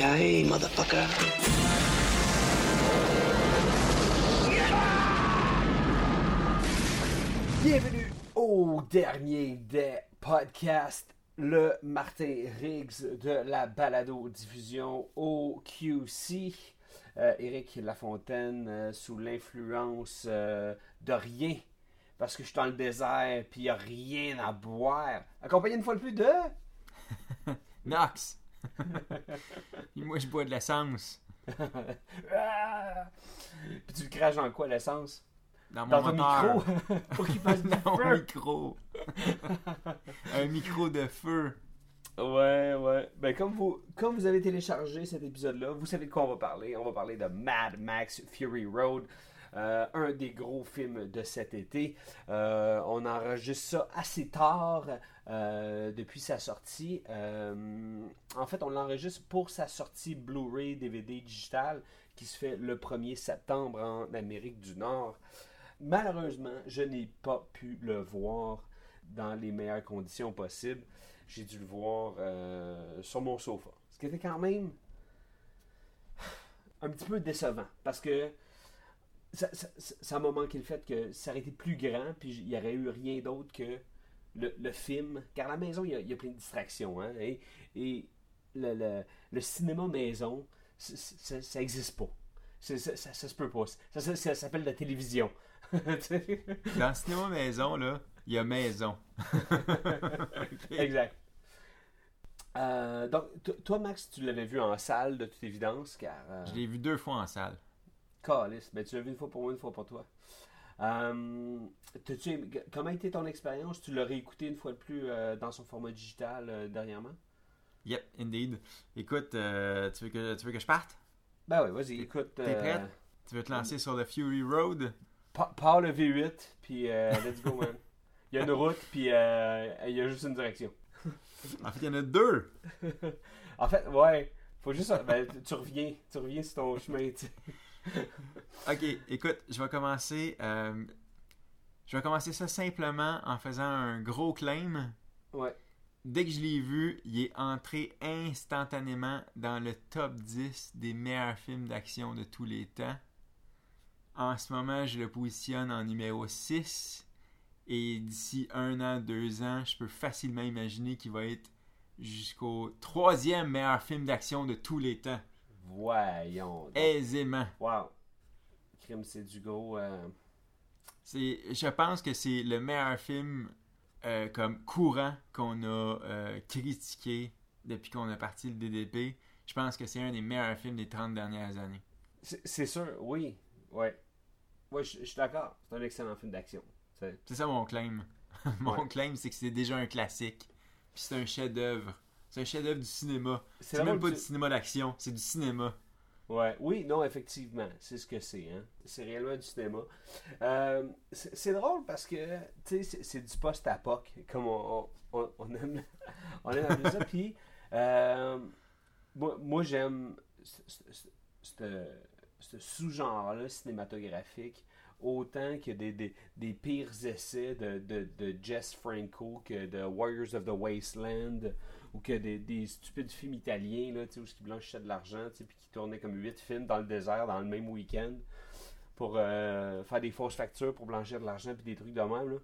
Motherfucker. Bienvenue au dernier des podcasts, le Martin Riggs de la balado-diffusion au QC. Euh, Éric Lafontaine euh, sous l'influence euh, de rien, parce que je suis dans le désert puis il n'y a rien à boire. Accompagné une fois de plus de... Nox! Moi, je bois de l'essence. Puis tu le craches dans quoi l'essence? Dans mon Dans ton moteur. micro? Pour qu'il fasse du Dans mon feu? micro. Un micro de feu. Ouais, ouais. Ben, comme vous, comme vous avez téléchargé cet épisode-là, vous savez de quoi on va parler. On va parler de Mad Max Fury Road, euh, un des gros films de cet été. Euh, on enregistre ça assez tard euh, depuis sa sortie. En fait, on l'enregistre pour sa sortie Blu-ray, DVD digital, qui se fait le 1er septembre en Amérique du Nord. Malheureusement, je n'ai pas pu le voir dans les meilleures conditions possibles. J'ai dû le voir sur mon sofa. Ce qui était quand même un petit peu décevant parce que ça, ça, ça m'a manqué le fait que ça aurait été plus grand puis il n'y aurait eu rien d'autre que le, le film. Car à la maison, il y a, il y a plein de distractions. hein, et et le, le- le cinéma maison, ça n'existe pas. Ça, ça, se peut pas. Ça, s'appelle la télévision. Dans le cinéma maison, là, il y a maison. Exact. Euh, donc, to- toi, Max, tu l'avais vu en salle, de toute évidence, car... Euh, Je l'ai vu deux fois en salle. Calice, ben, tu l'as vu une fois pour moi, une fois pour toi. Euh, aimé- comment a été ton expérience? Tu l'as réécouté une fois de plus euh, dans son format digital euh, dernièrement? Yep, indeed. Écoute, euh, tu, veux que, tu veux que je parte? Ben oui, vas-y, écoute. T'es prête? Tu veux te lancer sur le Fury Road? pa- Pars le V8, puis euh, let's go, man. Il y a une route, puis euh, il y a juste une direction. En fait, il y en a deux. En fait, ouais, faut juste... Ben, tu- tu reviens, tu reviens sur ton chemin, tu sais. Ok, écoute, je vais commencer. euh, je vais commencer ça simplement en faisant un gros claim. Ouais. Dès que je l'ai vu, il est entré instantanément dans le top 10 des meilleurs films d'action de tous les temps. En ce moment, je le positionne en numéro 6. Et d'ici un an, deux ans, je peux facilement imaginer qu'il va être jusqu'au troisième meilleur film d'action de tous les temps. Voyons. donc. Aisément. Wow. Crime, c'est du gros. euh, C'est, je pense que c'est le meilleur film euh, comme courant qu'on a euh, critiqué depuis qu'on a parti le DDP. Je pense que c'est un des meilleurs films des 30 dernières années. C'est sûr, oui. Ouais. Ouais, je je suis d'accord. C'est un excellent film d'action. C'est- C'est ça mon claim. mon Ouais. claim, c'est que c'est déjà un classique. Puis c'est un chef-d'œuvre. C'est un chef-d'œuvre du cinéma. C'est même pas du cinéma d'action, c'est du cinéma. Ouais, oui, non, effectivement, c'est ce que c'est. Hein. C'est réellement du cinéma. Euh, c'est drôle parce que, tu sais, c'est- du post-apoc, comme on, on, on aime, on aime appeler ça. Puis, euh, moi, moi, j'aime ce sous-genre-là cinématographique autant que des, des, des pires essais de, de, de Jess Franco que de Warriors of the Wasteland ou que des, des stupides films italiens là, où ils blanchissaient de l'argent puis qui tournaient comme huit films dans le désert dans le même week-end pour euh, faire des fausses factures pour blanchir de l'argent puis des trucs de même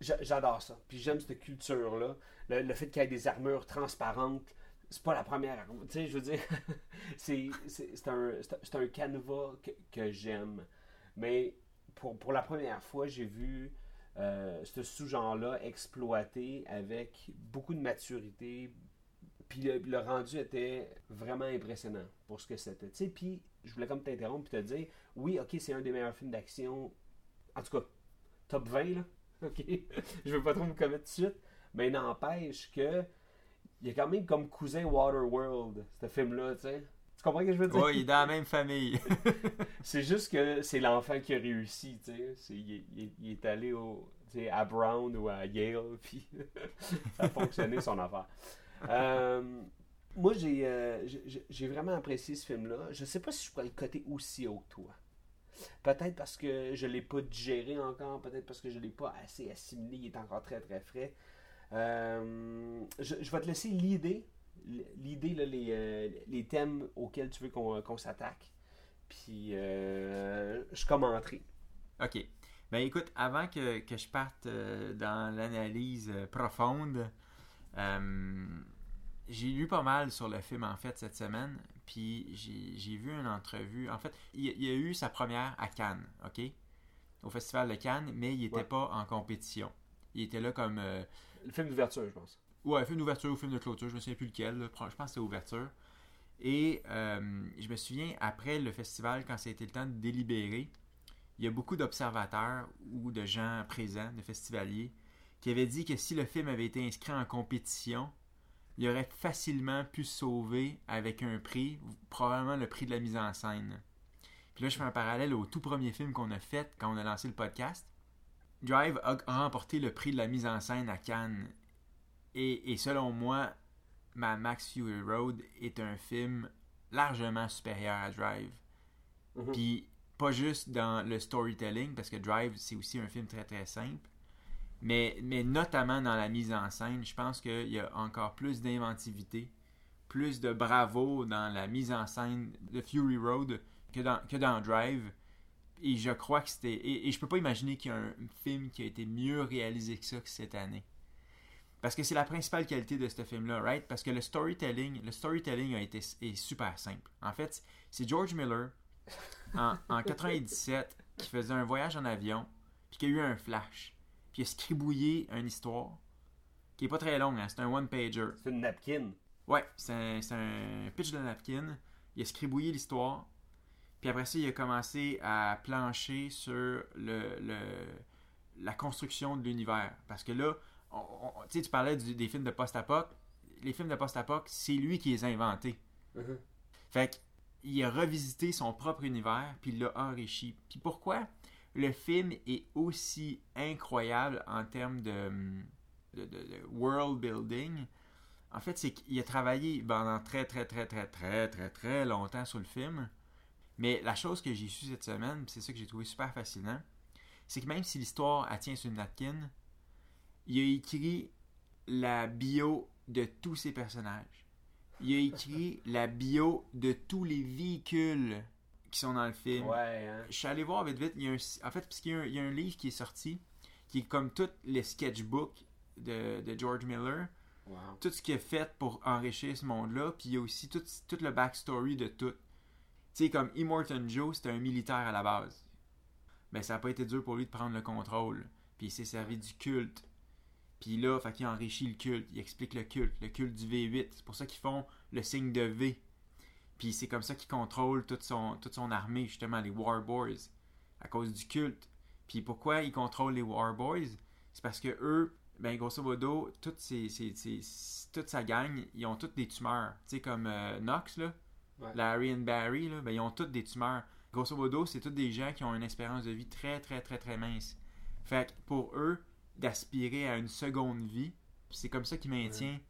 J'adore ça. Puis j'aime cette culture-là. Le, fait qu'il y ait des armures transparentes, c'est pas la première armure. Tu sais, je veux dire, c'est un, un canevas que, que j'aime. Mais pour, pour la première fois, j'ai vu euh, ce sous-genre-là exploité avec beaucoup de maturité. Puis le, rendu était vraiment impressionnant pour ce que c'était. Tu puis je voulais comme t'interrompre et te dire, oui, ok, c'est un des meilleurs films d'action. En tout cas, top 20, là. Ok. je veux pas trop me commettre tout de suite. Mais n'empêche que il est quand même comme cousin Waterworld, ce film-là, tu sais. Tu comprends ce que je veux dire? Ouais, il est dans la même famille. C'est juste que c'est l'enfant qui a réussi, tu sais. Il, est- il est- il est allé au, à Brown ou à Yale, puis ça a fonctionné son affaire. Euh, moi, j'ai euh, j'ai- vraiment apprécié ce film-là. Je sais pas si je pourrais le coter aussi haut que toi. Peut-être parce que je l'ai pas digéré encore, peut-être parce que je l'ai pas assez assimilé, il est encore très très frais. Euh, je, je vais te laisser l'idée, l'idée, les, euh, les thèmes auxquels tu veux qu'on qu'on s'attaque. Puis euh, je commenterai. Ok. Ben écoute, avant que, que je parte euh, dans l'analyse euh, profonde, euh, j'ai lu pas mal sur le film en fait cette semaine, puis j'ai vu une entrevue. En fait, il, y a- il a eu sa première à Cannes, ok? Au Festival de Cannes, mais il n'était Ouais. pas en compétition. Il était là comme. euh, Le film d'ouverture, je pense. Ouais, film d'ouverture ou film de clôture, je me souviens plus lequel. Je pense que c'était ouverture. Et euh, je me souviens, après le festival, quand c'était le temps de délibérer, il y a beaucoup d'observateurs ou de gens présents, de festivaliers, qui avaient dit que si le film avait été inscrit en compétition, il aurait facilement pu se sauver avec un prix, probablement le prix de la mise en scène. Puis là, je fais un parallèle au tout premier film qu'on a fait quand on a lancé le podcast. Drive a remporté le prix de la mise en scène à Cannes. Et, et selon moi, Mad Max Fury Road est un film largement supérieur à Drive. Mhm. Puis pas juste dans le storytelling, parce que Drive, c'est aussi un film très très simple, mais, mais notamment dans la mise en scène, je pense qu'il y a encore plus d'inventivité, plus de bravo dans la mise en scène de Fury Road que dans, que dans Drive. Et je crois que c'était. Et, et je peux pas imaginer qu'il y a un film qui a été mieux réalisé que ça que cette année. Parce que c'est la principale qualité de ce film-là, right? Parce que le storytelling, le storytelling a été est super simple. En fait, c'est George Miller en, en 97 qui faisait un voyage en avion, puis qui a eu un flash, puis il a scribouillé une histoire qui est pas très longue, hein, c'est un one-pager. C'est une napkin. Ouais, c'est un, c'est un pitch de napkin. Il a scribouillé l'histoire. Puis après ça, il a commencé à plancher sur le, le- la construction de l'univers. Parce que là, on- on- tu parlais du- des films de post-apoc. Les films de post-apoc, c'est lui qui les a inventés. Mhm. Fait qu'il a revisité son propre univers, puis il l'a enrichi. Puis pourquoi le film est aussi incroyable en termes de, de- de- de world building? En fait, c'est qu'il a travaillé pendant très, très, très, très, très, très, très longtemps sur le film. Mais la chose que j'ai su cette semaine, c'est ça que j'ai trouvé super fascinant, c'est que même si l'histoire tient sur une napkin, il a écrit la bio de tous ses personnages. Il a écrit la bio de tous les véhicules qui sont dans le film. Ouais, hein. Je suis allé voir vite vite. Il y a un, en fait, parce qu'il y, a un- il y a un livre qui est sorti, qui est comme tous les sketchbooks de, de George Miller. Wow. Tout ce qu'il a fait pour enrichir ce monde-là. Puis il y a aussi tout, tout le backstory de tout. Tu sais, comme Immortan Joe, c'était un militaire à la base. Ben, ça n'a pas été dur pour lui de prendre le contrôle. Puis il s'est servi du culte. Puis là, fait qu'il enrichit le culte. Il explique le culte, le culte du V8. C'est pour ça qu'ils font le signe de V. Puis c'est comme ça qu'il contrôle toute son, toute son armée, justement, les War Boys, à cause du culte. Puis pourquoi ils contrôlent les War Boys? C'est parce que eux, ben grosso modo, toute, ces, ces- ces- toute sa gang, ils ont toutes des tumeurs. Tu sais, comme euh, Knox, là, Ouais. Larry and Barry, là, ben, ils ont toutes des tumeurs. Grosso modo, c'est tous des gens qui ont une espérance de vie très, très, très, très mince. Fait que pour eux, d'aspirer à une seconde vie, c'est comme ça qu'ils maintiennent.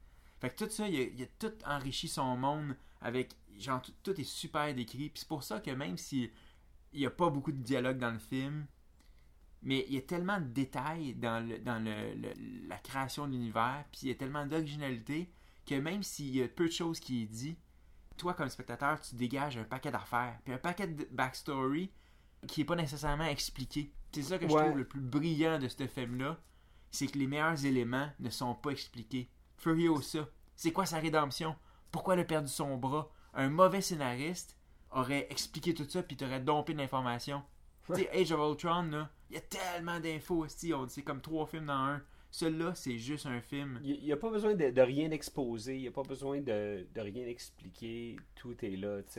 Fait que tout ça, il a, il a tout enrichi son monde avec. Genre, tout, tout est super décrit. Puis c'est pour ça que même si il n'y a pas beaucoup de dialogue dans le film, mais il y a tellement de détails dans, le, dans le, le- la création de l'univers, puis il y a tellement d'originalité que même s'il y a peu de choses qui est dit, toi comme spectateur, tu dégages un paquet d'affaires, puis un paquet de backstory qui est pas nécessairement expliqué. C'est ça que je trouve le plus brillant de ce film-là, c'est que les meilleurs éléments ne sont pas expliqués. Furiosa, c'est quoi sa rédemption? Pourquoi elle a perdu son bras? Un mauvais scénariste aurait expliqué tout ça puis t'aurais dompé de l'information. Tu sais, Age of Ultron, là, il y a tellement d'infos, on- c'est comme trois films dans un. Celui-là, c'est juste un film. Il n'y a pas besoin de, de rien exposer, il n'y a pas besoin de, de rien expliquer, tout est là. tu sais.